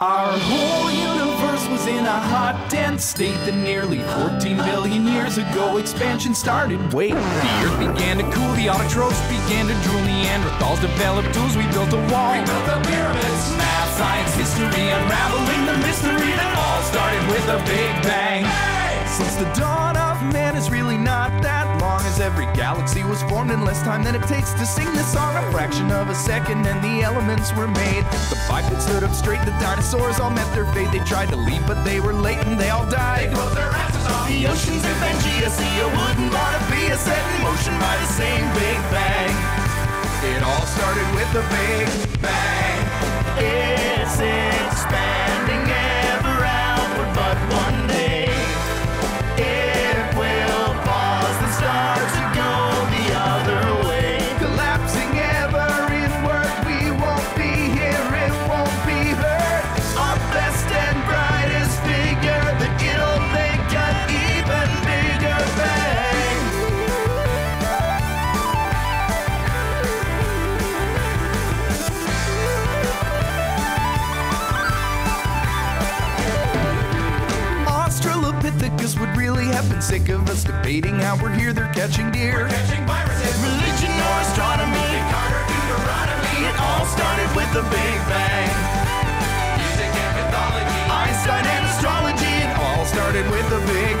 Our whole universe was in a hot, dense state that nearly 14 billion years ago expansion started. Wait, the earth began to cool, the autotrophs began to drool, Neanderthals developed tools, we built a wall. We built the pyramids. Math, science, history, unraveling the mystery that all started with a big bang. Since the dawn of man is really not that long as every galaxy was formed in less time than it takes to sing this song. A fraction of a second and the elements were made. The bipeds stood up straight, the dinosaurs all met their fate. They tried to leave, but they were late and they all died. They their asses off. The oceans of Pangea, see a wooden Bonavia set in motion by the same Big Bang. It all started with a Big Bang. Australopithecus would really have been sick of us debating how we're here, they're catching deer. catching viruses, Religion or astronomy, Carter, Deuteronomy, it all started with the Big Bang. Music and mythology, Einstein and astrology, it all started with the Big